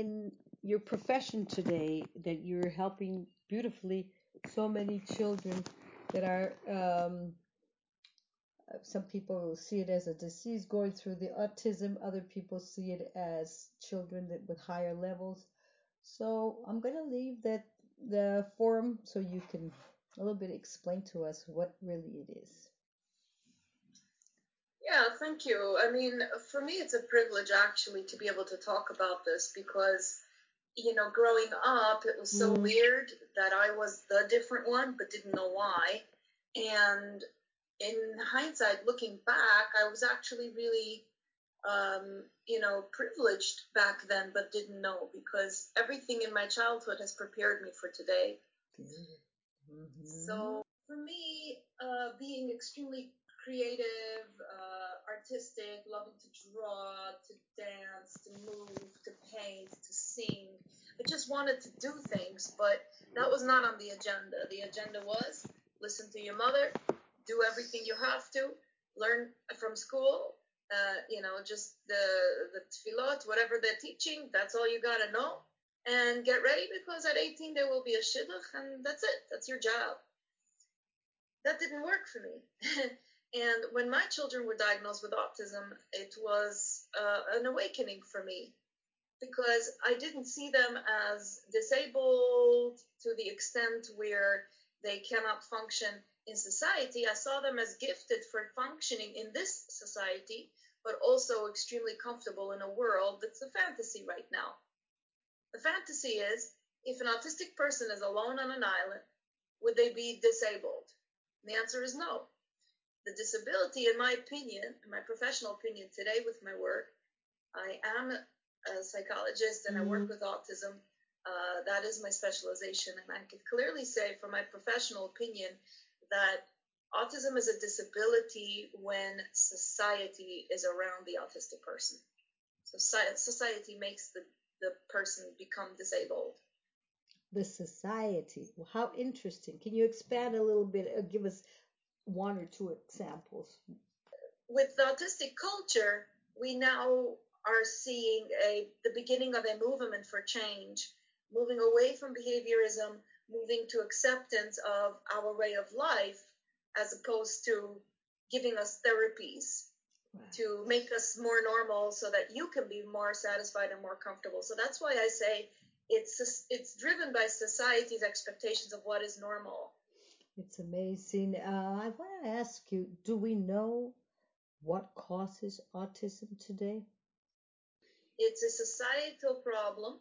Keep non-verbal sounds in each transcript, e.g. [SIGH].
in your profession today that you're helping beautifully so many children that are um, some people see it as a disease going through the autism. Other people see it as children that with higher levels. So i'm going to leave that the forum so you can a little bit explain to us what really it is yeah thank you i mean for me it's a privilege actually to be able to talk about this because you know growing up it was so mm. weird that i was the different one but didn't know why and in hindsight, looking back, I was actually really, um, you know, privileged back then, but didn't know because everything in my childhood has prepared me for today. Mm-hmm. So for me, uh, being extremely creative, uh, artistic, loving to draw, to dance, to move, to paint, to sing. I just wanted to do things, but that was not on the agenda. The agenda was listen to your mother, do everything you have to, learn from school, uh, you know, just the the tefillot, whatever they're teaching, that's all you gotta know, and get ready because at 18 there will be a shidduch, and that's it. That's your job. That didn't work for me. [LAUGHS] and when my children were diagnosed with autism, it was uh, an awakening for me because I didn't see them as disabled to the extent where they cannot function in society, I saw them as gifted for functioning in this society, but also extremely comfortable in a world that's a fantasy right now. The fantasy is if an autistic person is alone on an island, would they be disabled? And the answer is no. The disability, in my opinion, in my professional opinion today with my work, I am a psychologist and I work mm-hmm. with autism. Uh, that is my specialization. And I can clearly say, from my professional opinion, that autism is a disability when society is around the autistic person. So society makes the, the person become disabled. The society. Well, how interesting. Can you expand a little bit? Uh, give us one or two examples. With the autistic culture, we now are seeing a the beginning of a movement for change, moving away from behaviorism moving to acceptance of our way of life as opposed to giving us therapies to make us more normal so that you can be more satisfied and more comfortable. So that's why I say it's it's driven by society's expectations of what is normal. It's amazing. Uh, I want to ask you, do we know what causes autism today? It's a societal problem,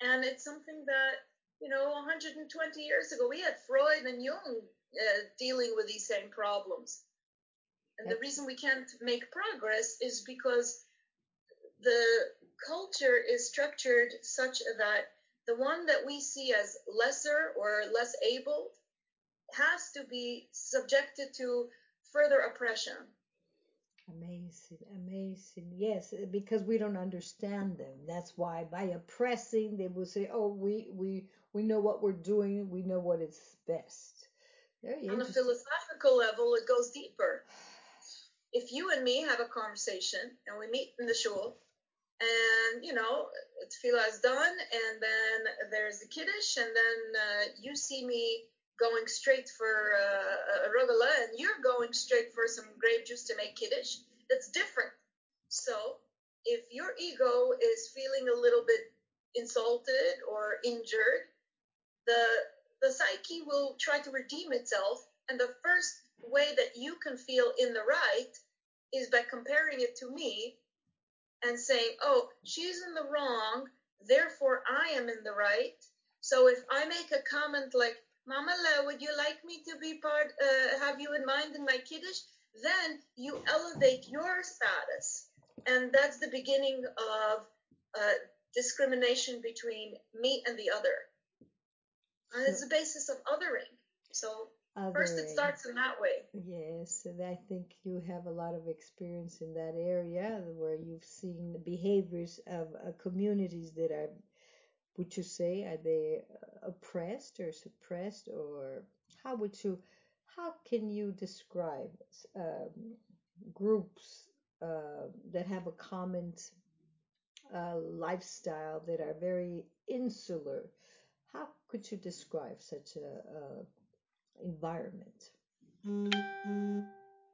and it's something that you know, 120 years ago, we had Freud and Jung uh, dealing with these same problems. And the reason we can't make progress is because the culture is structured such that the one that we see as lesser or less able has to be subjected to further oppression. Amazing, amazing. Yes, because we don't understand them. That's why by oppressing, they will say, "Oh, we we we know what we're doing. We know what is best." Very On a philosophical level, it goes deeper. If you and me have a conversation and we meet in the shul, and you know, tefillah is done, and then there's the kiddush, and then uh, you see me going straight for uh, a rogala and you're going straight for some grape juice to make kiddush, that's different. So if your ego is feeling a little bit insulted or injured, the the psyche will try to redeem itself, and the first way that you can feel in the right is by comparing it to me and saying, "Oh, she's in the wrong, therefore I am in the right." So if I make a comment like, Mama would you like me to be part, uh, have you in mind in my Kiddush? Then you elevate your status. And that's the beginning of uh, discrimination between me and the other. And it's the basis of othering. So othering. first it starts in that way. Yes, and I think you have a lot of experience in that area where you've seen the behaviors of uh, communities that are would you say are they oppressed or suppressed or how would you how can you describe um, groups uh, that have a common a lifestyle that are very insular. How could you describe such a, a environment?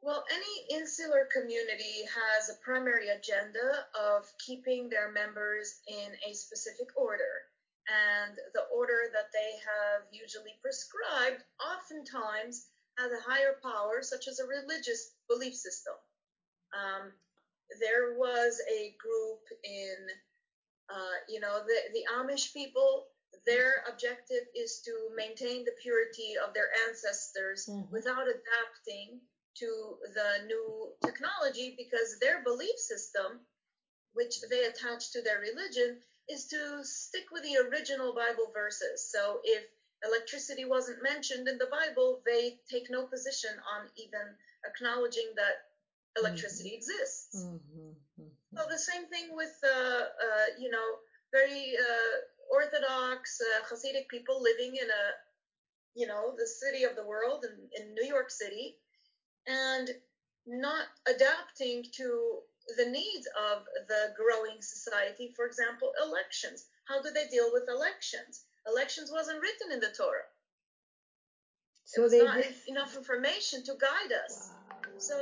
Well, any insular community has a primary agenda of keeping their members in a specific order. And the order that they have usually prescribed oftentimes has a higher power, such as a religious belief system. Um, there was a group in, uh, you know, the, the Amish people, their objective is to maintain the purity of their ancestors Mhm. without adapting to the new technology because their belief system, which they attach to their religion, is to stick with the original Bible verses. So if electricity wasn't mentioned in the Bible, they take no position on even acknowledging that electricity exists. Mm-hmm. So the same thing with, uh, uh, you know, very uh, orthodox uh, Hasidic people living in a, you know, the city of the world in, in New York City, and not adapting to the needs of the growing society. For example, elections. How do they deal with elections? Elections wasn't written in the Torah. So There's they not did. enough information to guide us. Wow. So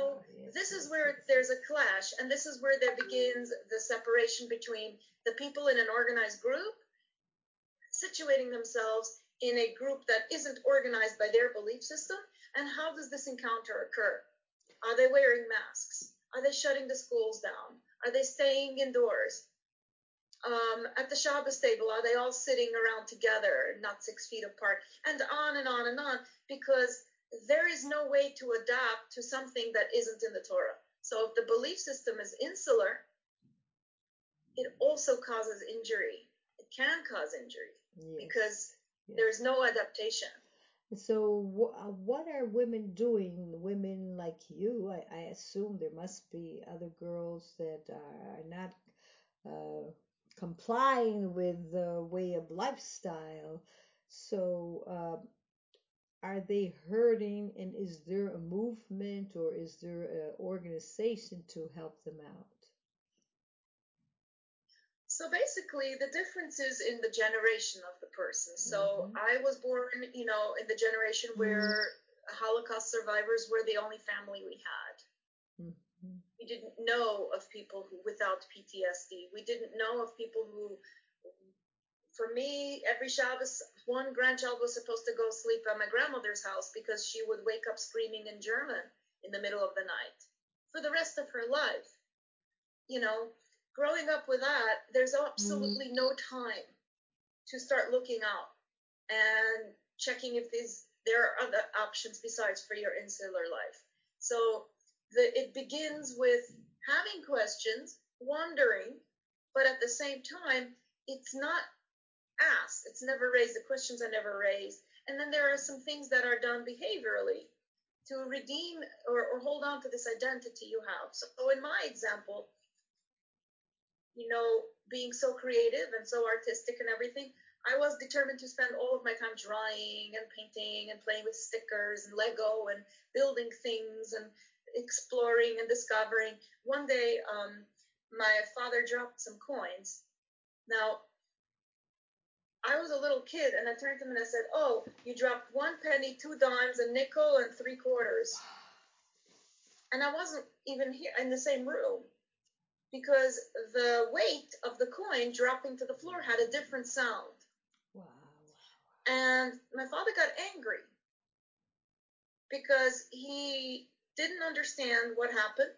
this is where there's a clash, and this is where there begins the separation between the people in an organized group situating themselves in a group that isn't organized by their belief system, and how does this encounter occur? Are they wearing masks? Are they shutting the schools down? Are they staying indoors? Um, at the Shabbos table, are they all sitting around together, not six feet apart? And on and on and on, because there is no way to adapt to something that isn't in the Torah. So if the belief system is insular, it also causes injury. It can cause injury Yes, because yes. there's no adaptation. So, uh, what are women doing? Women like you, I, I assume there must be other girls that are not uh, complying with the way of lifestyle. So, um, are they hurting? And is there a movement or is there an organization to help them out? So basically, the difference is in the generation of the person. So Mhm. I was born, you know, in the generation where Holocaust survivors were the only family we had. Mhm. We didn't know of people who without PTSD. We didn't know of people who, for me, every Shabbos, one grandchild was supposed to go sleep at my grandmother's house because she would wake up screaming in German in the middle of the night for the rest of her life. You know, growing up with that, there's mm-hmm. absolutely no time to start looking out and checking if these there are other options besides for your insular life. So the, it begins with having questions, wondering, but at the same time, it's not asked. It's never raised. The questions are never raised. And then there are some things that are done behaviorally to redeem or, or hold on to this identity you have. So in my example, you know, being so creative and so artistic and everything, I was determined to spend all of my time drawing and painting and playing with stickers and Lego and building things and exploring and discovering. One day, um, my father dropped some coins. Now, I was a little kid and I turned to him and I said, Oh, you dropped one penny, two dimes, a nickel, and three quarters. And I wasn't even here in the same room because the weight of the coin dropping to the floor had a different sound. Wow. And my father got angry because he didn't understand what happened.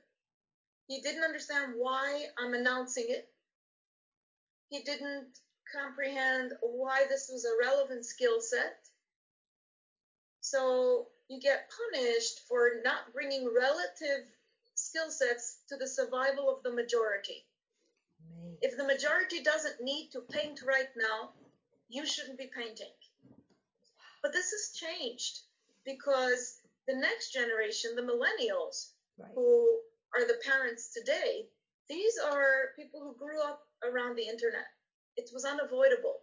He didn't understand why I'm announcing it. He didn't comprehend why this was a relevant skill set. So you get punished for not bringing relative skill sets to the survival of the majority. Amazing. If the majority doesn't need to paint right now, you shouldn't be painting. But this has changed because the next generation, the millennials, Right. who are the parents today, these are people who grew up around the internet. It was unavoidable.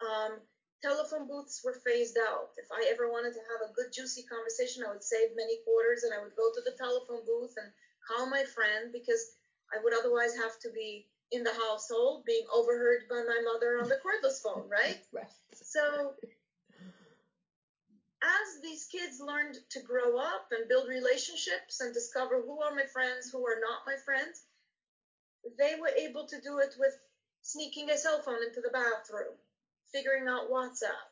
Um, telephone booths were phased out. If I ever wanted to have a good, juicy conversation, I would save many quarters and I would go to the telephone booth and call my friend because I would otherwise have to be in the household being overheard by my mother on the cordless phone, [LAUGHS] right? right. So as these kids learned to grow up and build relationships and discover who are my friends, who are not my friends, they were able to do it with sneaking a cell phone into the bathroom, figuring out WhatsApp,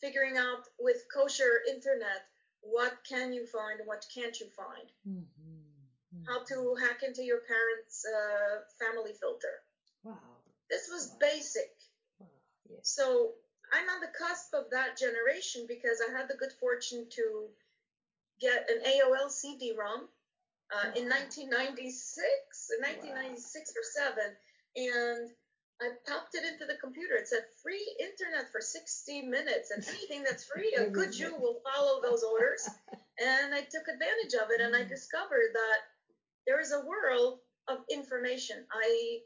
figuring out with kosher internet what can you find and what can't you find, Mm-hmm. How to hack into your parents' uh, family filter. Wow. This was Wow. basic. Wow. Yes. So I'm on the cusp of that generation because I had the good fortune to get an AOL CD-ROM uh, in 1996, or 1996 or seven, and I popped it into the computer. It said free internet for 60 minutes, and [LAUGHS] anything that's free, a good Jew will follow those orders. [LAUGHS] And I took advantage of it, and I discovered that there is a world of information. I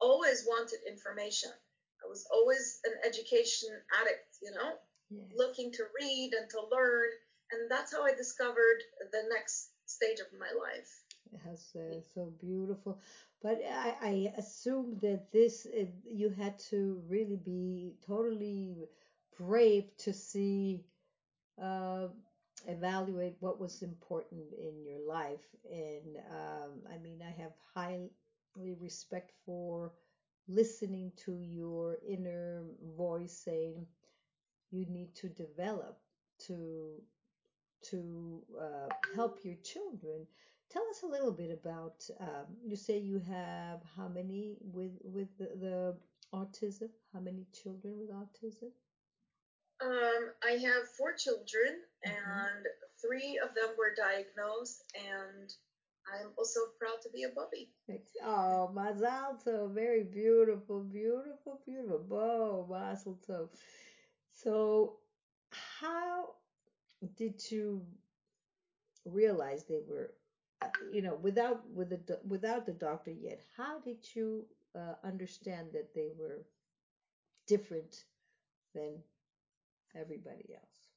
always wanted information. I was always an education addict, you know, Yes. looking to read and to learn. And that's how I discovered the next stage of my life. That's uh, so beautiful. But I, I assume that this uh, you had to really be totally brave to see, uh, evaluate what was important in your life. And um, I mean, I have highly respect for listening to your inner voice saying you need to develop to to uh, help your children. Tell us a little bit about. Um, you say you have how many with with the, the autism? How many children with autism? Um, I have four children, Mhm. and three of them were diagnosed, and I'm also proud to be a bubby. Ex- Oh, Mazel Tov, very beautiful, beautiful, beautiful. Bo, Mazel Tov. So, how did you realize they were, uh, you know, without with the without the doctor yet? How did you uh, understand that they were different than everybody else?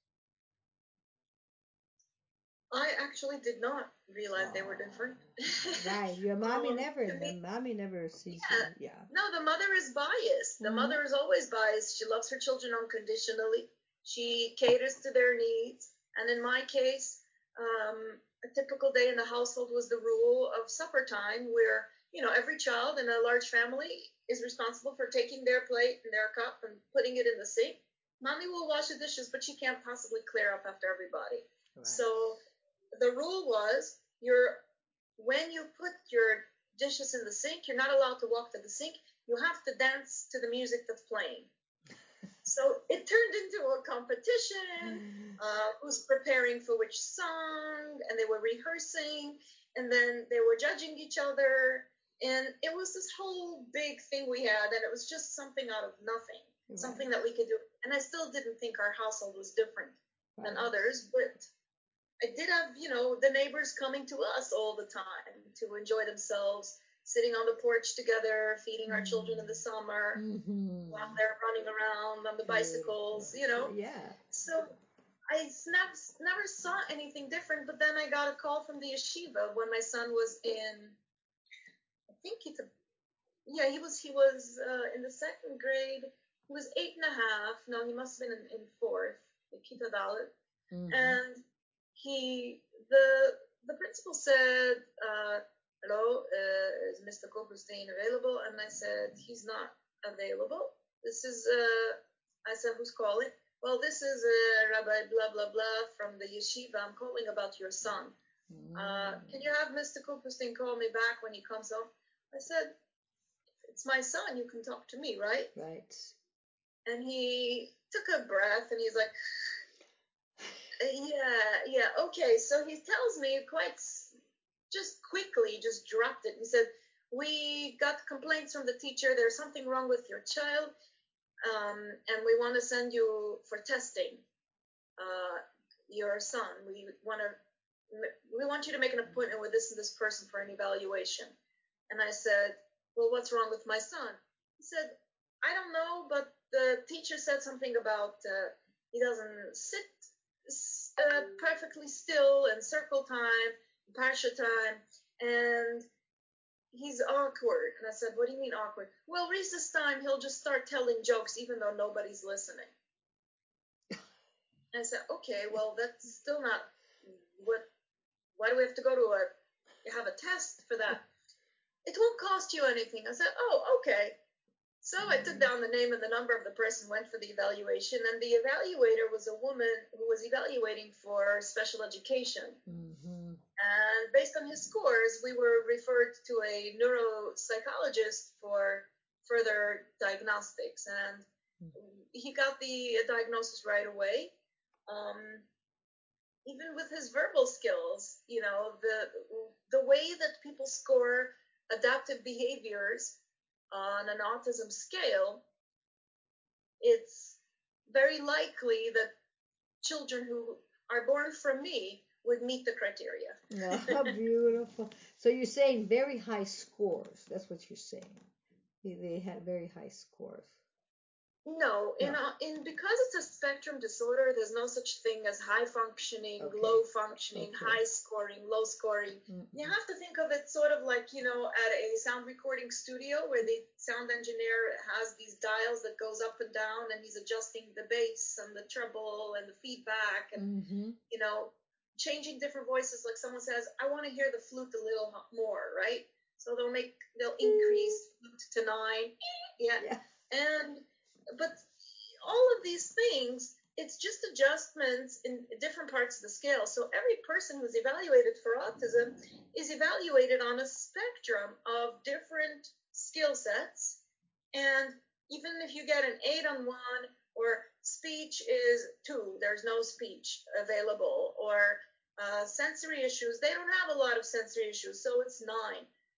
I actually did not realize they were different. Oh, right, your [LAUGHS] mommy Um, never, the me- mommy never sees Yeah. you. Yeah. No, the mother is biased. The Mhm. mother is always biased. She loves her children unconditionally. She caters to their needs. And in my case, um, a typical day in the household was the rule of supper time, where you know every child in a large family is responsible for taking their plate and their cup and putting it in the sink. Mommy will wash the dishes, but she can't possibly clear up after everybody. Right. So the rule was you're when you put your dishes in the sink, you're not allowed to walk to the sink. You have to dance to the music that's playing. [LAUGHS] So it turned into a competition. Uh, who's preparing for which song, and they were rehearsing, and then they were judging each other, and it was this whole big thing we had, and it was just something out of nothing, Right. something that we could do. And I still didn't think our household was different than others, but I did have, you know, the neighbors coming to us all the time to enjoy themselves, sitting on the porch together, feeding our children in the summer Mhm. while they're running around on the bicycles, you know. Yeah. So I never, never saw anything different, but then I got a call from the yeshiva when my son was in, I think it's a, yeah, he was, he was uh, in the second grade. He was eight and a half. No, he must have been in, in fourth, Kita Dalet Mhm. and he the the principal said, uh, "Hello, uh, is Mr. Kupferstein available?" And I said, "He's not available. This is uh, I said, who's calling? Well, this is uh, Rabbi blah blah blah from the yeshiva. I'm calling about your son. Uh, can you have Mr. Kupferstein call me back when he comes home?" I said, "It's my son. You can talk to me, right?" Right. And he took a breath and he's like, yeah, yeah, okay. So he tells me quite just quickly, just dropped it. He said, We got complaints from the teacher. There's something wrong with your child, um, and we want to send you for testing. Uh, your son. We want to. We want you to make an appointment with this and this person for an evaluation. And I said, Well, what's wrong with my son? He said, I don't know, but the teacher said something about uh, he doesn't sit uh, perfectly still and circle time, in parsha time, and he's awkward. And I said, what do you mean awkward? Well, recess time, he'll just start telling jokes even though nobody's listening. And I said, okay, well, that's still not what, why do we have to go to a, have a test for that? It won't cost you anything. I said, oh, okay. So I took down the name and the number of the person, went for the evaluation, and the evaluator was a woman who was evaluating for special education. Mm-hmm. And based on his scores, we were referred to a neuropsychologist for further diagnostics. And he got the diagnosis right away. Um, even with his verbal skills, you know, the the way that people score adaptive behaviors on an autism scale, it's very likely that children who are born from me would meet the criteria. oh, [LAUGHS] beautiful. So you're saying very high scores. That's what you're saying. They, they had very high scores. No, in No. uh, in because it's a spectrum disorder, there's no such thing as high functioning, Okay. low functioning, Okay. high scoring, low scoring. Mm. You have to think of it sort of like you know at a sound recording studio where the sound engineer has these dials that goes up and down, and he's adjusting the bass and the treble and the feedback, and Mm-hmm. you know changing different voices. Like someone says, I want to hear the flute a little more, right? So they'll make they'll increase flute to nine, [LAUGHS] yeah, Yeah. and but all of these things it's just adjustments in different parts of the scale. So every person who's evaluated for autism is evaluated on a spectrum of different skill sets. And even if you get an 8 on one or speech is 2 there's no speech available or uh, sensory issues they don't have a lot of sensory issues so it's 9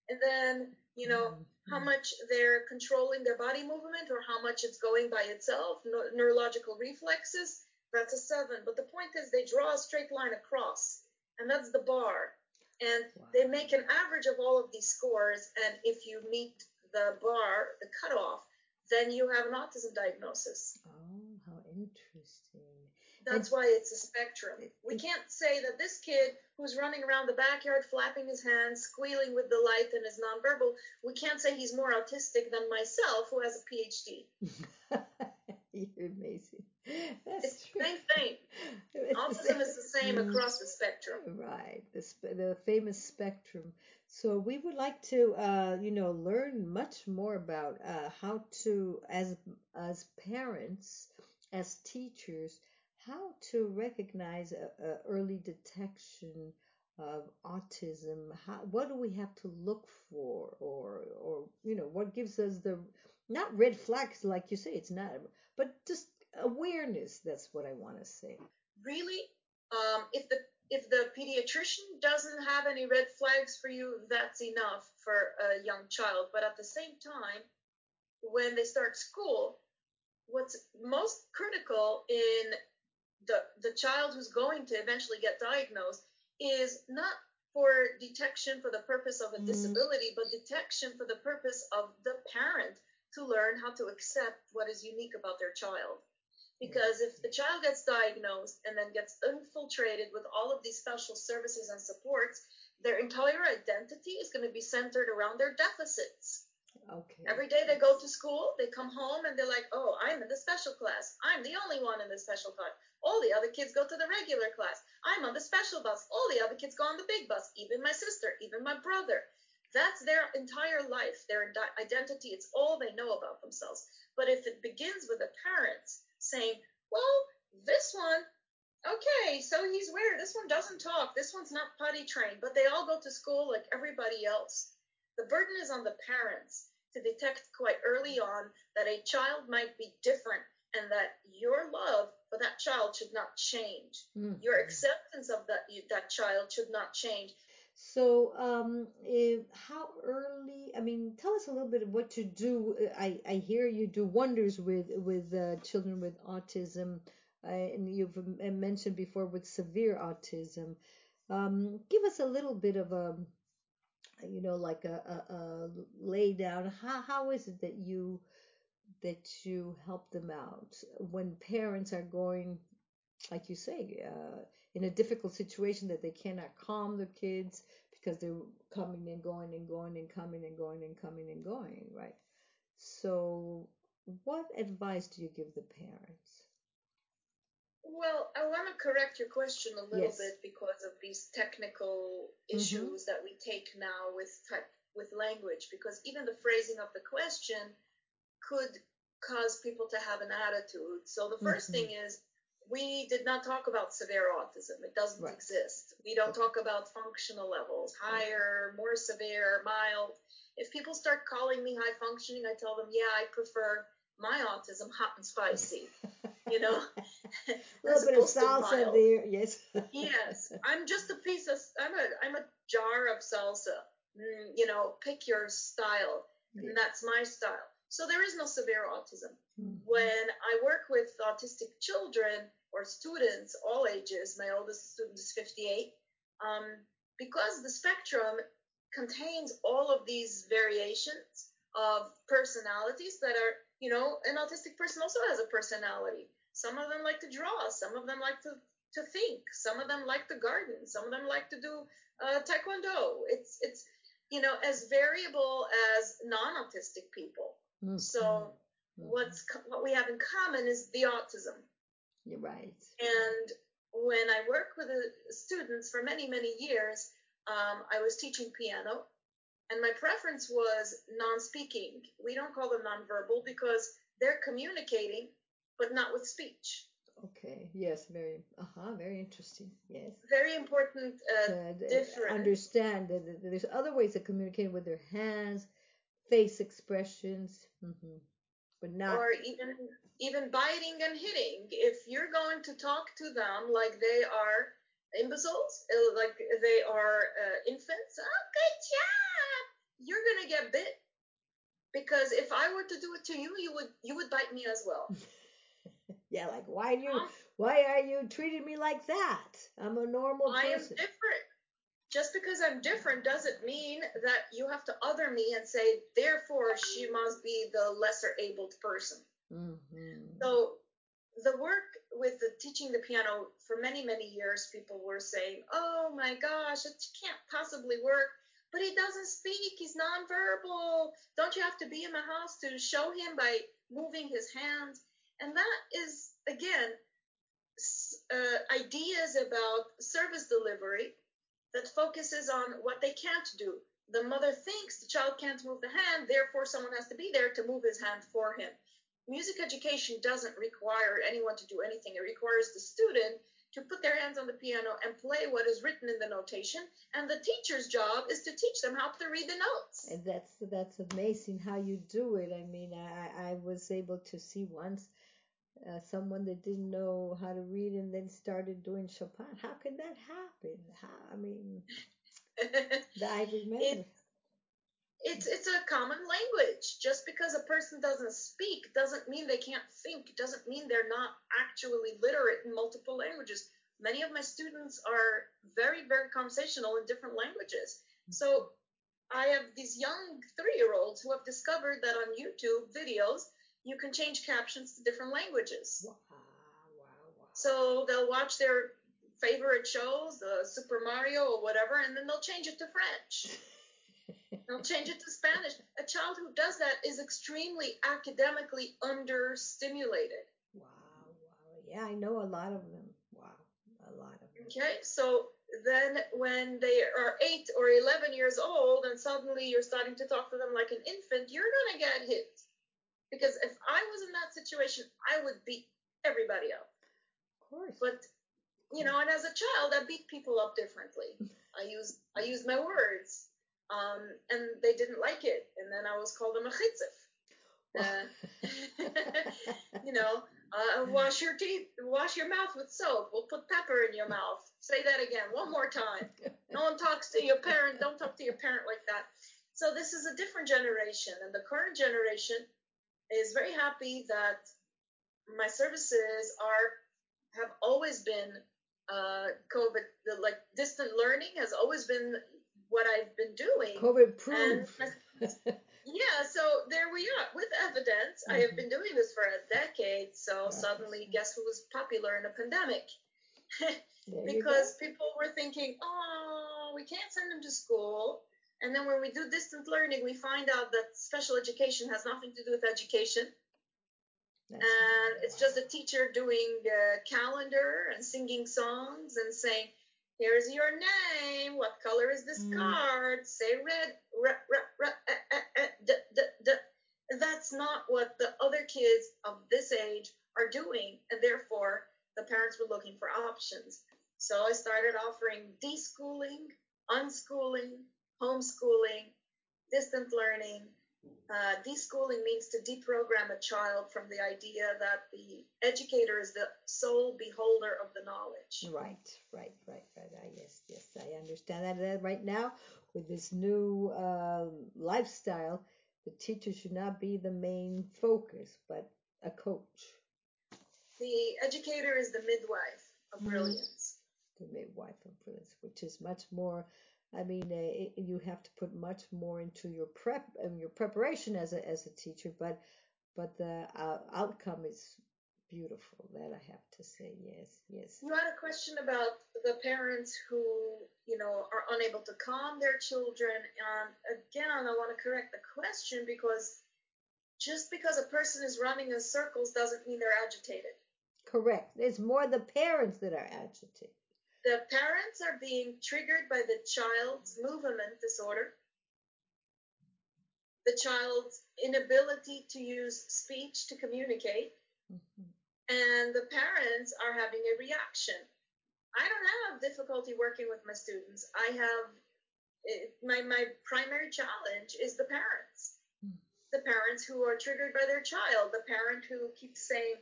and then you know how much they're controlling their body movement or how much it's going by itself, no, neurological reflexes, that's a seven. But the point is, they draw a straight line across, and that's the bar. And Wow. they make an average of all of these scores, and if you meet the bar, the cutoff, then you have an autism diagnosis. Oh, how interesting. That's why it's a spectrum. We can't say that this kid who's running around the backyard flapping his hands, squealing with delight, and is nonverbal, we can't say he's more autistic than myself who has a PhD. [LAUGHS] You're amazing. That's It's the true. same thing. It's the Autism same- is the same across the spectrum. Right, the sp- the famous spectrum. So we would like to, uh, you know, learn much more about uh, how to, as as parents, as teachers, how to recognize a, a early detection of autism. How, what do we have to look for, or or you know, what gives us the not red flags like you say, it's not, but just awareness. That's what I want to say. Really, um, if the if the pediatrician doesn't have any red flags for you, that's enough for a young child. But at the same time, when they start school, what's most critical in the the child who's going to eventually get diagnosed is not for detection for the purpose of a Mm. disability, but detection for the purpose of the parent to learn how to accept what is unique about their child. Because if the child gets diagnosed and then gets infiltrated with all of these special services and supports, their entire identity is going to be centered around their deficits. Okay. Every day they go to school, they come home and they're like, oh, I'm in the special class. I'm the only one in the special class. All the other kids go to the regular class. I'm on the special bus. All the other kids go on the big bus, even my sister, even my brother. That's their entire life, their identity. It's all they know about themselves. But if it begins with the parents saying, well, this one, okay, so he's weird. This one doesn't talk. This one's not potty trained, but they all go to school like everybody else. The burden is on the parents to detect quite early on that a child might be different and that your love for that child should not change. Mm. Your acceptance of that that child should not change. So, um, if, how early? I mean, tell us a little bit of what to do. I, I hear you do wonders with with uh, children with autism, uh, and you've mentioned before with severe autism. Um, give us a little bit of a, you know, like a, a, a lay down. How how is it that you that you help them out when parents are going like you say, uh, in a difficult situation that they cannot calm the kids because they're coming and going and going and coming and going and coming and going, right? So, what advice do you give the parents? Well, I want to correct your question a little Yes. bit because of these technical Mhm. issues that we take now with type with language. Because even the phrasing of the question could cause people to have an attitude. So the 1st Mhm. thing is we did not talk about severe autism. It doesn't Right. exist. We don't talk about functional levels, higher, more severe, mild. If people start calling me high functioning, I tell them, yeah, I prefer my autism hot and spicy. [LAUGHS] You know, [LAUGHS] [LAUGHS] A little bit of salsa there, yes. [LAUGHS] Yes, I'm just a piece of I'm a I'm a jar of salsa. Mm, you know, pick your style, Yeah. and that's my style. So there is no severe autism. Mhm. When I work with autistic children or students, all ages, my oldest student is 58. Um, because the spectrum contains all of these variations of personalities that are, you know, an autistic person also has a personality. Some of them like to draw, some of them like to to think. Some of them like to garden. Some of them like to do uh, taekwondo. It's it's you know as variable as non-autistic people. Mhm. So Mhm. what's what we have in common is the autism. You're right. And when I worked with the students for many many years, um, I was teaching piano, and my preference was non-speaking. We don't call them nonverbal because they're communicating, but not with speech. Okay. Yes. Very. Uh huh. Very interesting. Yes. Very important uh, Uh, difference. understand that there's other ways of communicating with their hands, face expressions, hmm but not. or even even biting and hitting. If you're going to talk to them like they are imbeciles, uh, like they are uh, infants, oh, good job, you're gonna get bit. Because if I were to do it to you, you would you would bite me as well. [LAUGHS] Yeah. Like why do you? Why are you treating me like that? I'm a normal person. I am different. Just because I'm different doesn't mean that you have to other me and say, therefore, she must be the lesser abled person. hmm So the work with the teaching the piano for many many years people were saying oh my gosh it can't possibly work but he doesn't speak he's nonverbal don't you have to be in the house to show him by moving his hands and that is again uh, ideas about service delivery that focuses on what they can't do the mother thinks the child can't move the hand therefore someone has to be there to move his hand for him music education doesn't require anyone to do anything. It requires the student to put their hands on the piano and play what is written in the notation. And the teacher's job is to teach them how to read the notes. And that's that's amazing how you do it. I mean, I I was able to see once uh, someone that didn't know how to read and then started doing Chopin. How can that happen? How I mean, [LAUGHS] I remember. it's it's a common language. Just because a person doesn't speak doesn't mean they can't think. Doesn't mean they're not actually literate in multiple languages. Many of my students are very very conversational in different languages. So I have these young three-year-olds who have discovered that on YouTube videos you can change captions to different languages. Wow, wow, wow. So they'll watch their favorite shows, the Super Mario or whatever, and then they'll change it to French. [LAUGHS] They'll change it to Spanish. A child who does that is extremely academically understimulated. Wow, wow. Yeah, I know a lot of them. Wow, a lot of them. Okay, so then when they are eight or 11 years old and suddenly you're starting to talk to them like an infant, you're going to get hit. Because if I was in that situation, I would beat everybody up. Of course. But you know, and as a child, I beat people up differently. I used I used my words, um, and they didn't like it, and then I was called a mechitzif. Uh, [LAUGHS] you know, uh, wash your teeth, wash your mouth with soap. We'll put pepper in your mouth. Say that again, one more time. No one talks to your parent. Don't talk to your parent like that. So this is a different generation, and the current generation is very happy that my services are have always been uh, COVID. The, like distant learning has always been what I've been doing. COVID proof. [LAUGHS] yeah, so there we are with evidence. I have Mhm. been doing this for a decade, so Yeah, suddenly, guess who was popular in a pandemic? [LAUGHS] Because people were thinking, oh, we can't send them to school. And then when we do distant learning, we find out that special education has nothing to do with education. That's And it's just a teacher doing a calendar and singing songs and saying, here's your name. What color is this Mm. card? Say red. Ra, ra, ra, eh, eh, eh, d, d, d. That's not what the other kids of this age are doing. And therefore, the parents were looking for options. So I started offering deschooling, unschooling, homeschooling, distant learning. Uh, deschooling means to deprogram a child from the idea that the educator is the sole beholder of the knowledge. Right, right, right, right. I, yes, yes, I understand that. Right now, with this new um, lifestyle, the teacher should not be the main focus, but a coach, The educator is the midwife of Mhm. brilliance. the midwife of brilliance, which is much more. I mean, uh, it, you have to put much more into your prep and your preparation as a as a teacher, but but the uh, outcome is beautiful. That I have to say, yes, yes. You had a question about the parents who, you know, are unable to calm their children. And again, I want to correct the question because just because a person is running in circles doesn't mean they're agitated. Correct. It's more the parents that are agitated. The parents are being triggered by the child's movement disorder, the child's inability to use speech to communicate, Mhm. and the parents are having a reaction. I don't have difficulty working with my students. I have it, my my primary challenge is the parents. Mm. The parents who are triggered by their child, the parent who keeps saying,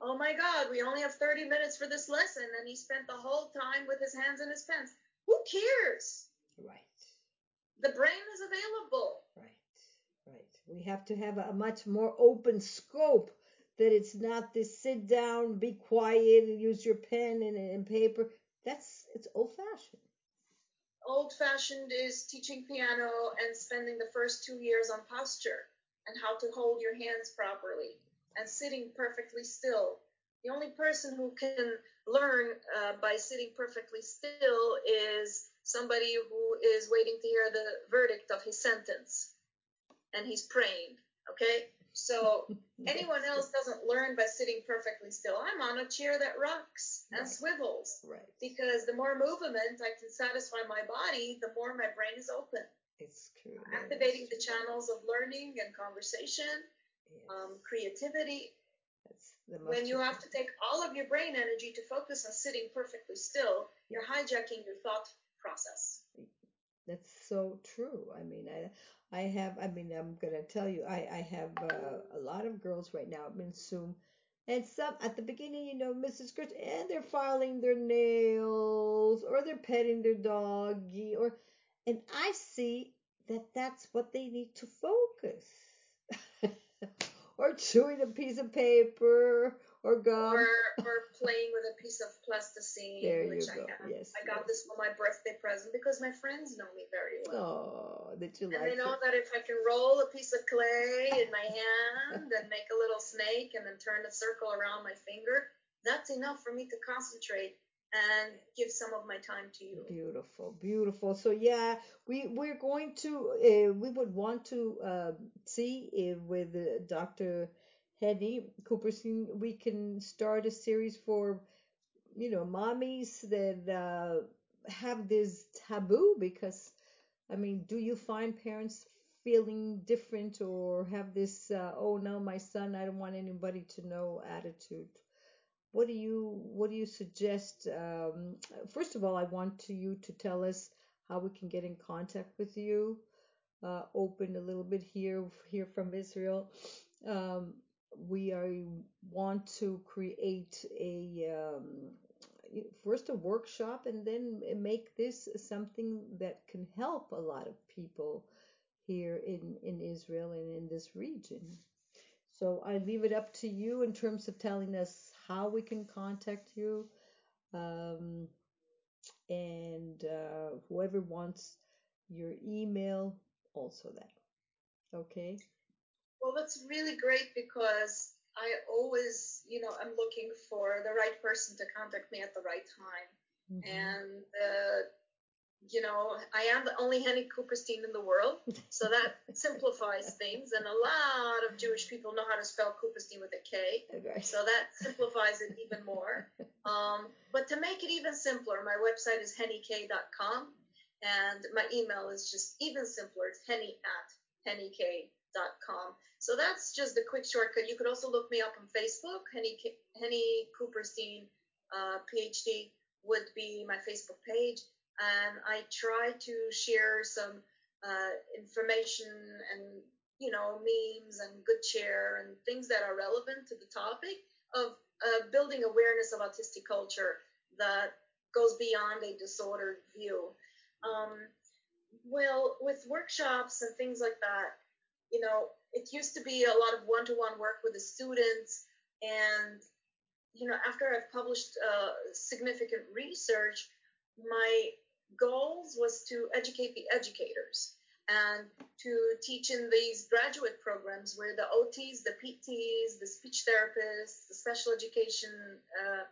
"Oh my god, we only have 30 minutes for this lesson and he spent the whole time with his hands in his pants." Who cares? Right. The brain is available. Right, right. We have to have a, much more open scope that it's not this sit down, be quiet, and use your pen and, and paper. That's it's old fashioned. Old fashioned is teaching piano and spending the first two years on posture and how to hold your hands properly and sitting perfectly still. The only person who can learn uh, by sitting perfectly still is somebody who is waiting to hear the verdict of his sentence and he's praying. Okay? So [LAUGHS] anyone else doesn't learn by sitting perfectly still. I'm on a chair that rocks and Right. swivels Right. because the more movement I can satisfy my body, the more my brain is open. It's true. Activating the true. channels of learning and conversation, Yes. um, creativity. That's the most When you have to take all of your brain energy to focus on sitting perfectly still, you're hijacking your thought process. That's so true. I mean, I I have. I mean, I'm gonna tell you, I I have uh, a lot of girls right now in Zoom, and some at the beginning, you know, Mrs. Gertz, and they're filing their nails or they're petting their doggy, or, and I see that that's what they need to focus, or chewing a piece of paper or gum. Or, or playing with a piece of plasticine, there you which go. I have. Yes. I got yes. this for my birthday present because my friends know me very well. Oh, did you And like they know it? that if I can roll a piece of clay in my hand and make a little snake and then turn a circle around my finger, that's enough for me to concentrate and give some of my time to you. Beautiful, beautiful. So yeah, we we're going to uh, we would want to um, see if with uh, Dr. Henny Kupferstein we can start a series for you know mommies that uh, have this taboo because I mean, do you find parents feeling different or have this uh, oh no my son I don't want anybody to know attitude? What do you what do you suggest? Um, first of all, I want to you to tell us how we can get in contact with you. Uh, open a little bit here here from Israel. Um, we are want to create a um, first a workshop and then make this something that can help a lot of people here in in Israel and in this region. So I leave it up to you in terms of telling us how we can contact you, um, and uh, whoever wants your email, also that. Okay. Well, that's really great because I always, you know, I'm looking for the right person to contact me at the right time. Mm-hmm. And, uh, you know, I am the only Henny Kupferstein in the world, so that [LAUGHS] simplifies things. And a lot of Jewish people know how to spell Kupferstein with a K, Okay. so that simplifies it even more. Um, but to make it even simpler, my website is hennyk.com, and my email is just even simpler. It's henny at hennyk.com. So that's just a quick shortcut. You could also look me up on Facebook. Henny, K- Henny Kupferstein, uh, PhD, would be my Facebook page. And I try to share some uh, information and, you know, memes and good cheer and things that are relevant to the topic of uh, building awareness of autistic culture that goes beyond a disordered view. Um, well, with workshops and things like that, you know, it used to be a lot of one-to-one work with the students, and you know, after I've published uh, significant research, my goals was to educate the educators and to teach in these graduate programs where the OTs, the PTs, the speech therapists, the special education uh,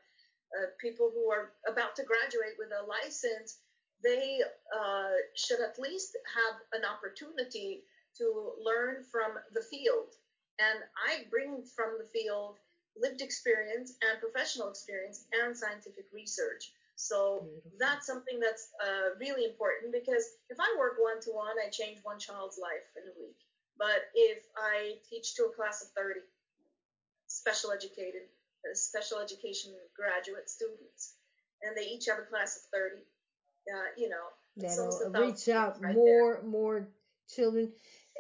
uh, people who are about to graduate with a license, they uh, should at least have an opportunity to learn from the field. And I bring from the field lived experience and professional experience and scientific research. So Beautiful. that's something that's uh, really important because if I work one to one, I change one child's life in a week. But if I teach to a class of 30 special educated, uh, special education graduate students, and they each have a class of 30, uh, you know, it's almost a That'll reach out right more more children.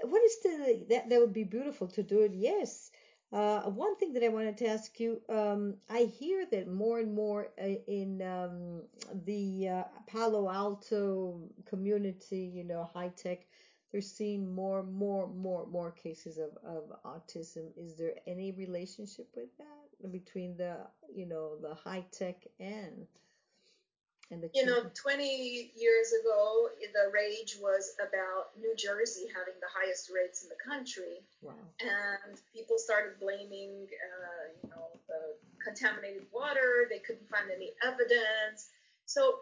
What is the that that would be beautiful to do it? Yes. Uh, one thing that I wanted to ask you, um, I hear that more and more uh, in um, the uh, Palo Alto community, you know, high tech, they're seeing more, more, more, more cases of, of autism. Is there any relationship with that between the, you know, the high tech and and the You know, 20 years ago, the rage was about New Jersey having the highest rates in the country. Wow. and people started blaming, uh, you know, the contaminated water. They couldn't find any evidence. So,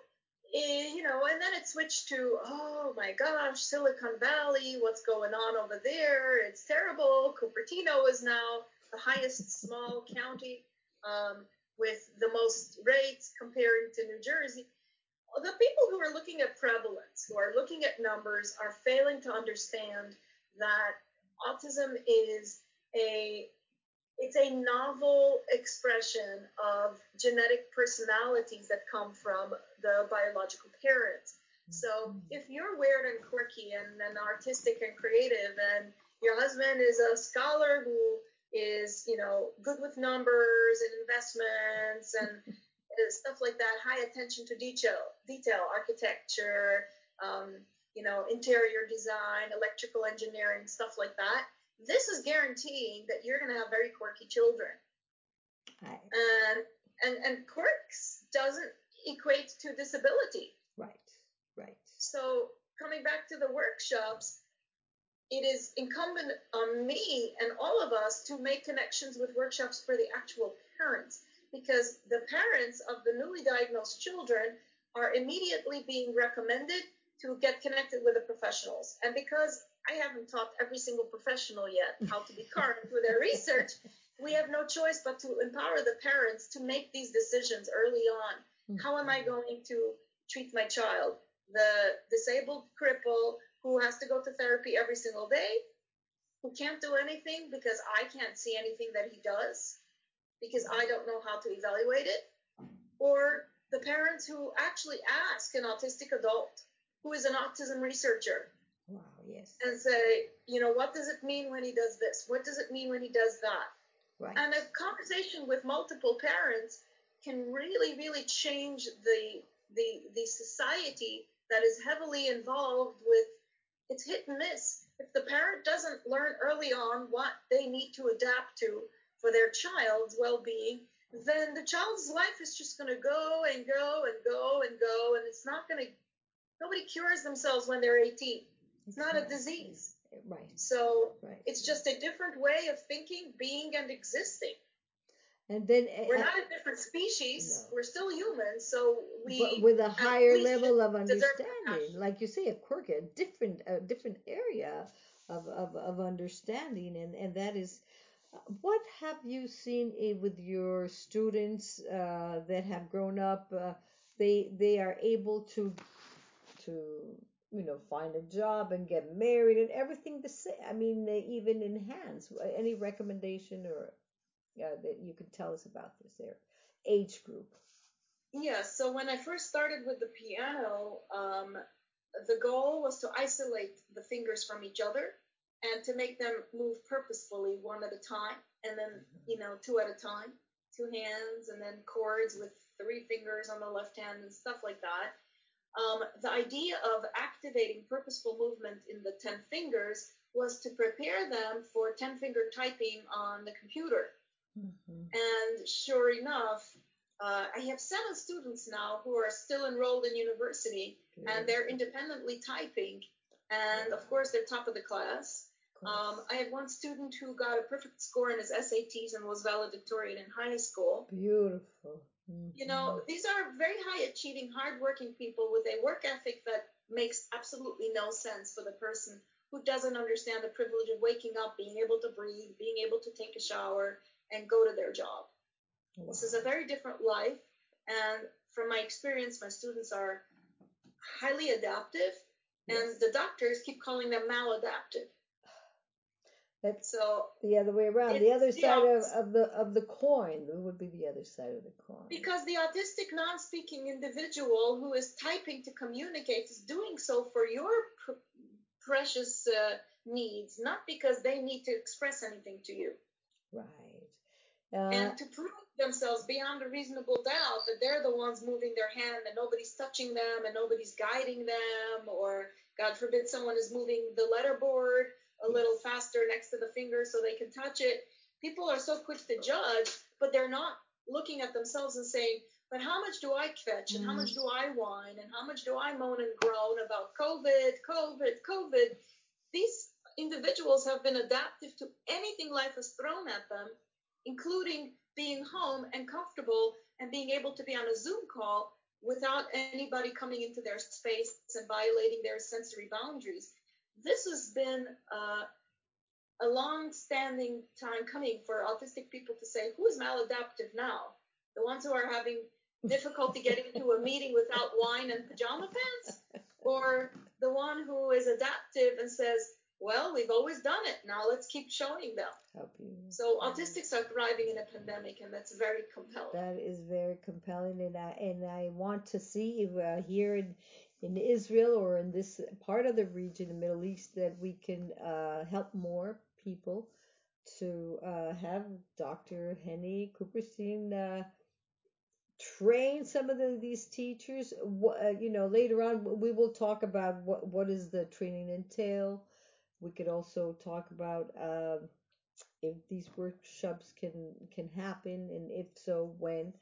eh, you know, and then it switched to, oh my gosh, Silicon Valley, what's going on over there? It's terrible. Cupertino is now the highest small county um, with the most rates comparing to New Jersey. The people who are looking at prevalence, who are looking at numbers, are failing to understand that autism is a it's a novel expression of genetic personalities that come from the biological parents. So mm-hmm. if you're weird and quirky and, and artistic and creative and your husband is a scholar who is, you know, good with numbers and investments and [LAUGHS] stuff like that, high attention to detail, detail, architecture, um, you know, interior design, electrical engineering, stuff like that. This is guaranteeing that you're going to have very quirky children. I, And, and, and quirks doesn't equate to disability. right. Right. So coming back to the workshops, it is incumbent on me and all of us to make connections with workshops for the actual parents because the parents of the newly diagnosed children are immediately being recommended to get connected with the professionals. And because I haven't taught every single professional yet how to be [LAUGHS] current with their research, we have no choice but to empower the parents to make these decisions early on. How am I mm-hmm. going to treat my child? The disabled cripple who has to go to therapy every single day, who can't do anything because I can't see anything that he does because I don't know how to evaluate it, or the parents who actually ask an autistic adult who is an autism researcher Wow. Yes. and say, you know, what does it mean when he does this? What does it mean when he does that? Right. And a conversation with multiple parents can really, really change the the the society that is heavily involved with it's hit and miss. If the parent doesn't learn early on what they need to adapt to for their child's well-being, then the child's life is just going to go and go and go and go, and it's not going to. Nobody cures themselves when they're 18. It's not a disease. Right. So Right. it's just a different way of thinking, being, and existing. And then uh, We're not a different species. No. We're still humans, so we but with a higher level of understanding, like you say, a quirk, a different, a different area of, of, of understanding, and and that is, uh, what have you seen with your students uh, that have grown up? Uh, they they are able to to you know find a job and get married and everything the same. I mean, they even enhance. Any recommendation or uh, that you could tell us about this there age group? Yeah, so when I first started with the piano, um, the goal was to isolate the fingers from each other and to make them move purposefully one at a time, and then, you know, two at a time, two hands, and then chords with three fingers on the left hand and stuff like that. Um, the idea of activating purposeful movement in the 10 fingers was to prepare them for 10 finger typing on the computer. Mhm. And sure enough, uh, I have seven students now who are still enrolled in university and they're independently typing. And of course, they're top of the class. Um, I have one student who got a perfect score in his SATs and was valedictorian in high school. Beautiful. Mm-hmm. You know, these are very high achieving, hardworking people with a work ethic that makes absolutely no sense for the person who doesn't understand the privilege of waking up, being able to breathe, being able to take a shower, and go to their job. Wow. This is a very different life. And from my experience, my students are highly adaptive, and the doctors keep calling them maladaptive. That's So, the other way around. The other the side of, of the of the coin would be the other side of the coin. because the autistic non speaking individual who is typing to communicate is doing so for your pr- precious uh, needs, not because they need to express anything to you. Right. Uh, and to prove themselves beyond a reasonable doubt that they're the ones moving their hand and nobody's touching them and nobody's guiding them or god forbid someone is moving the letterboard a little faster next to the finger so they can touch it. People are so quick to judge but they're not looking at themselves and saying but how much do i fetch and how much do i whine and how much do i moan and groan about covid covid covid? These individuals have been adaptive to anything life has thrown at them including being home and comfortable and being able to be on a Zoom call without anybody coming into their space and violating their sensory boundaries. This has been uh, a long standing time coming for autistic people to say, who is maladaptive now? The ones who are having difficulty getting to a meeting without wine and pajama pants? [LAUGHS] Or the one who is adaptive and says, well, we've always done it. Now let's keep showing them. help you. So autistics are thriving in a pandemic, and that's very compelling. That is very compelling, and I and I want to see uh, here in in Israel or in this part of the region, the Middle East, that we can uh, help more people to uh, have Dr. Henny Kupferstein uh, train some of the, these teachers. Uh, you know, later on we will talk about what what is the training entail. We could also talk about. Um, if these workshops can can happen and if so when.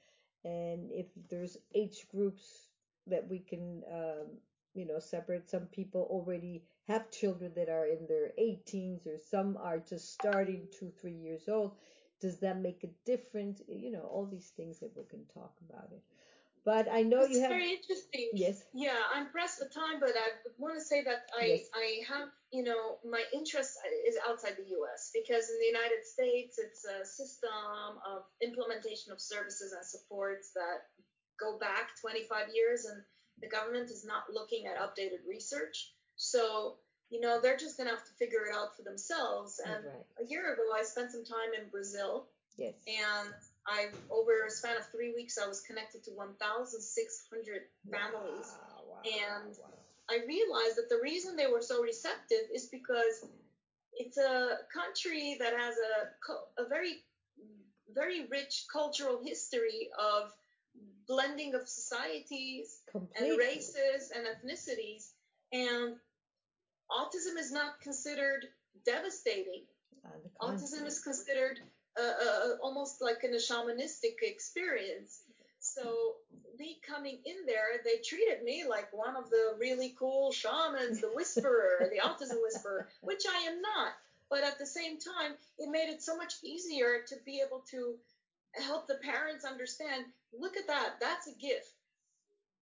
And if there's age groups that we can um, you know separate. Some people already have children that are in their 18s or some are just starting two three years old. Does that make a difference? You know all these things that we can talk about it but i know That's you have very interesting. yes Yeah, I'm pressed for time, but I want to say that I Yes. I have you know my interest is outside the U.S. because in the United States it's a system of implementation of services and supports that go back 25 years, and the government is not looking at updated research. So you know they're just gonna have to figure it out for themselves. And right a year ago, I spent some time in Brazil, yes and I over a span of three weeks I was connected to 1,600 families. Wow, wow, and wow. I realized that the reason they were so receptive is because it's a country that has a a very very rich cultural history of blending of societies and races and ethnicities and autism is not considered devastating autism is considered uh, almost like in a shamanistic experience. So me coming in there, they treated me like one of the really cool shamans, the whisperer, the [LAUGHS] autism whisperer, which I am not. But at the same time, it made it so much easier to be able to help the parents understand look at that, that's a gift.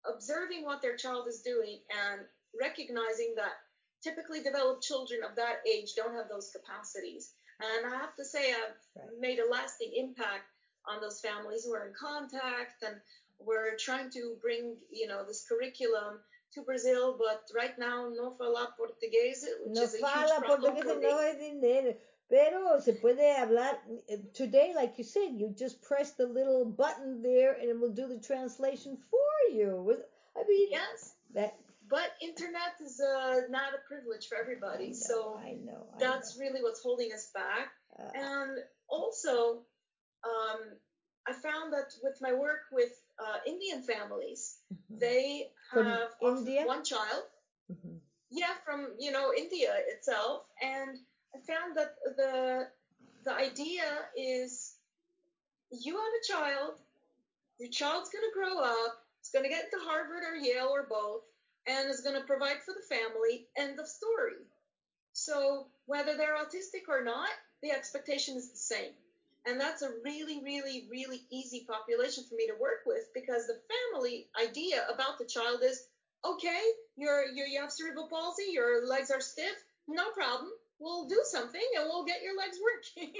Observing what their child is doing and recognizing that typically developed children of that age don't have those capacities. And I have to say, I've right. made a lasting impact on those families. who are in contact and we're trying to bring, you know, this curriculum to Brazil, but right now no fala portugués, which no is a fala huge problem for me. no dinero. Pero se puede hablar eh, today, like you said, you just press the little button there and it will do the translation for you. I mean, yes. That but internet is uh, not a privilege for everybody. I know, so I know, I that's know. really what's holding us back. Uh, and also, um, I found that with my work with uh, Indian families, mhm. they have one child. Mhm. Yeah, from you know India itself, and I found that the the idea is you have a child, your child's going to grow up, it's going to get into Harvard or Yale or both, and is going to provide for the family. End of story. So whether they're autistic or not, the expectation is the same. And that's a really, really, really easy population for me to work with because the family idea about the child is okay, you're, you're, you have cerebral palsy, your legs are stiff, no problem. We'll do something and we'll get your legs working.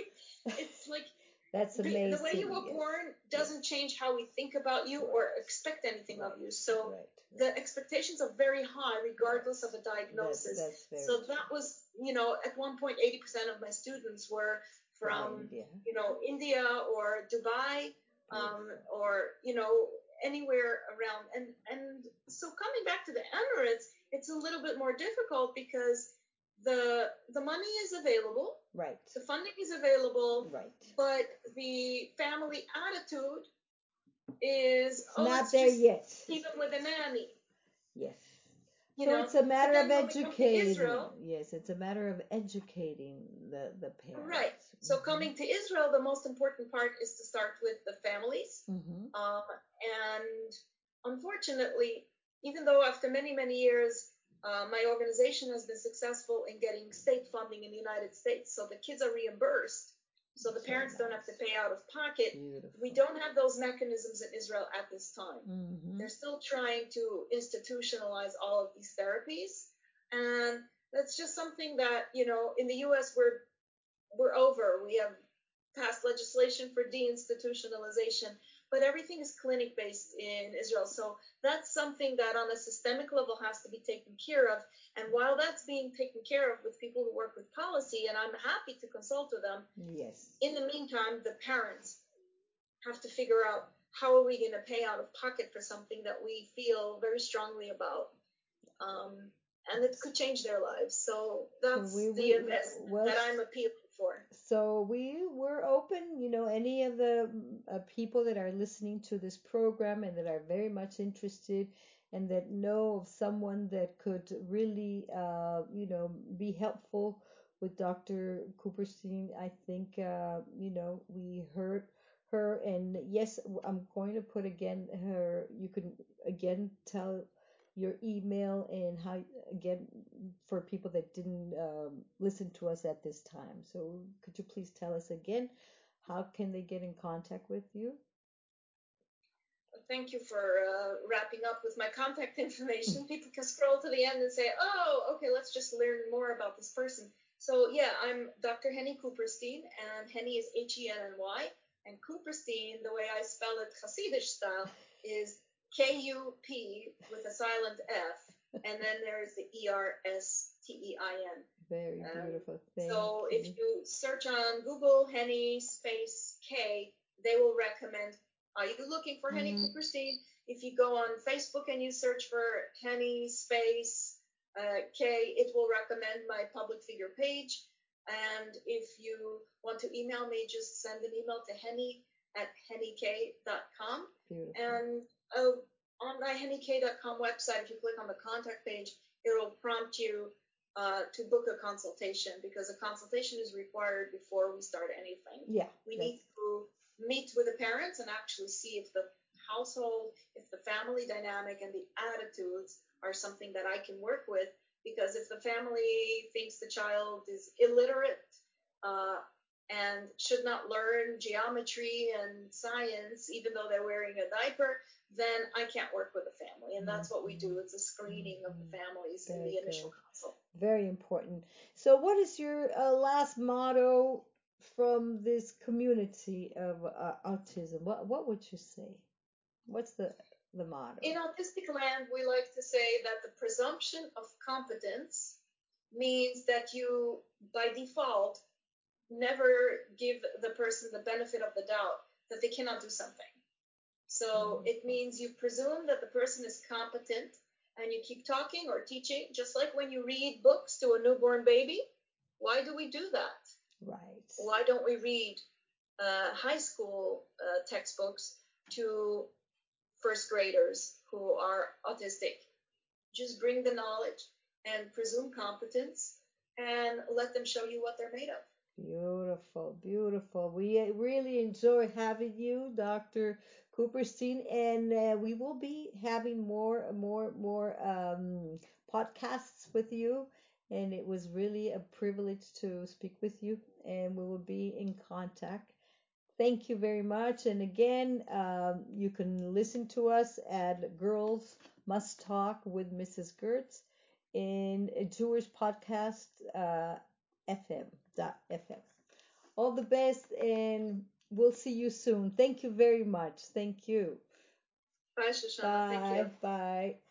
[LAUGHS] it's like That's the, amazing. the way you were yes. born doesn't change how we think about you or expect anything of you. So right. the expectations are very high regardless of a diagnosis. That's, that's so true. that was, you know, at one point, 80% of my students were from, you know, India or Dubai, um, or, you know, anywhere around. And, and so coming back to the Emirates, it's a little bit more difficult because the, the money is available, Right. the funding is available, Right. but the family attitude is, oh, Not there yet. even with a nanny. Yes. You so know, it's a matter of then when we come to educating. Israel- yes, it's a matter of educating the the parents. Right. So coming to Israel, the most important part is to start with the families. hmm Um, and unfortunately, even though after many, many years, uh, my organization has been successful in getting state funding in the United States, so the kids are reimbursed, so the parents don't have to pay out of pocket. Beautiful. We don't have those mechanisms in Israel at this time. hmm They're still trying to institutionalize all of these therapies, and that's just something that you know in the U.S. we're we're over. We have passed legislation for deinstitutionalization, but everything is clinic based in Israel. So that's something that on a systemic level has to be taken care of. And while that's being taken care of with people who work with policy, and I'm happy to consult with them, Yes. in the meantime, the parents have to figure out how are we going to pay out of pocket for something that we feel very strongly about. Um, and it could change their lives. So that's we- the we- investment well, that I'm appealing for. So we we're open, you know, any of the uh, people that are listening to this program and that are very much interested and that know of someone that could really, uh, you know, be helpful with Dr. Kupferstein. I think, uh, you know, we heard her, and yes, I'm going to put again her. You can again tell your email and how again for people that didn't um, listen to us at this time. So could you please tell us again how can they get in contact with you? Thank you for uh, wrapping up with my contact [LAUGHS] information. People can scroll to the end and say, oh, okay, let's just learn more about this person. So, yeah, I'm Dr. Henny Kupferstein, and Henny is H E N N Y, and Kupferstein, the way I spell it Hasidic style, is K U P with a silent F, and then there's the E R S T E I N. Very Um, beautiful. Thank So you. if you search on Google Henny space K, they will recommend. Are you looking for Henny Mm. Kupferstein? If you go on Facebook and you search for Henny space uh, K, it will recommend my public figure page. And if you want to email me, just send an email to henny at hennyk.com. beautiful. And uh, on my hennyk.com website, if you click on the contact page, it'll prompt you uh, to book a consultation because a consultation is required before we start anything. yeah. We that's- need to meet with the parents and actually see if the household, if the family dynamic and the attitudes are something that I can work with. Because if the family thinks the child is illiterate uh, and should not learn geometry and science, even though they're wearing a diaper, then I can't work with the family. And that's what we do. It's a screening of the Mm-hmm. families in Very the initial good. consult. Very important. So, what is your uh, last motto from this community of uh, autism? What What would you say? What's the the motto? In autistic land, we like to say that the presumption of competence means that you, by default, never give the person the benefit of the doubt that they cannot do something. So it means you presume that the person is competent and you keep talking or teaching, just like when you read books to a newborn baby. Why do we do that? Right. Why don't we read uh, high school uh, textbooks to first graders who are autistic? Just bring the knowledge and presume competence and let them show you what they're made of. Beautiful, beautiful. We uh, really enjoy having you, Dr. Kupferstein, and uh, we will be having more, more, more um, podcasts with you. And it was really a privilege to speak with you, and we will be in contact. Thank you very much. And again, um, you can listen to us at Girls Must Talk with Mrs. Gertz in Jewish podcast. Uh, FM.fm. All the best, and we'll see you soon. Thank you very much. Thank you. Bye, Shoshana. Thank you. Bye. Bye.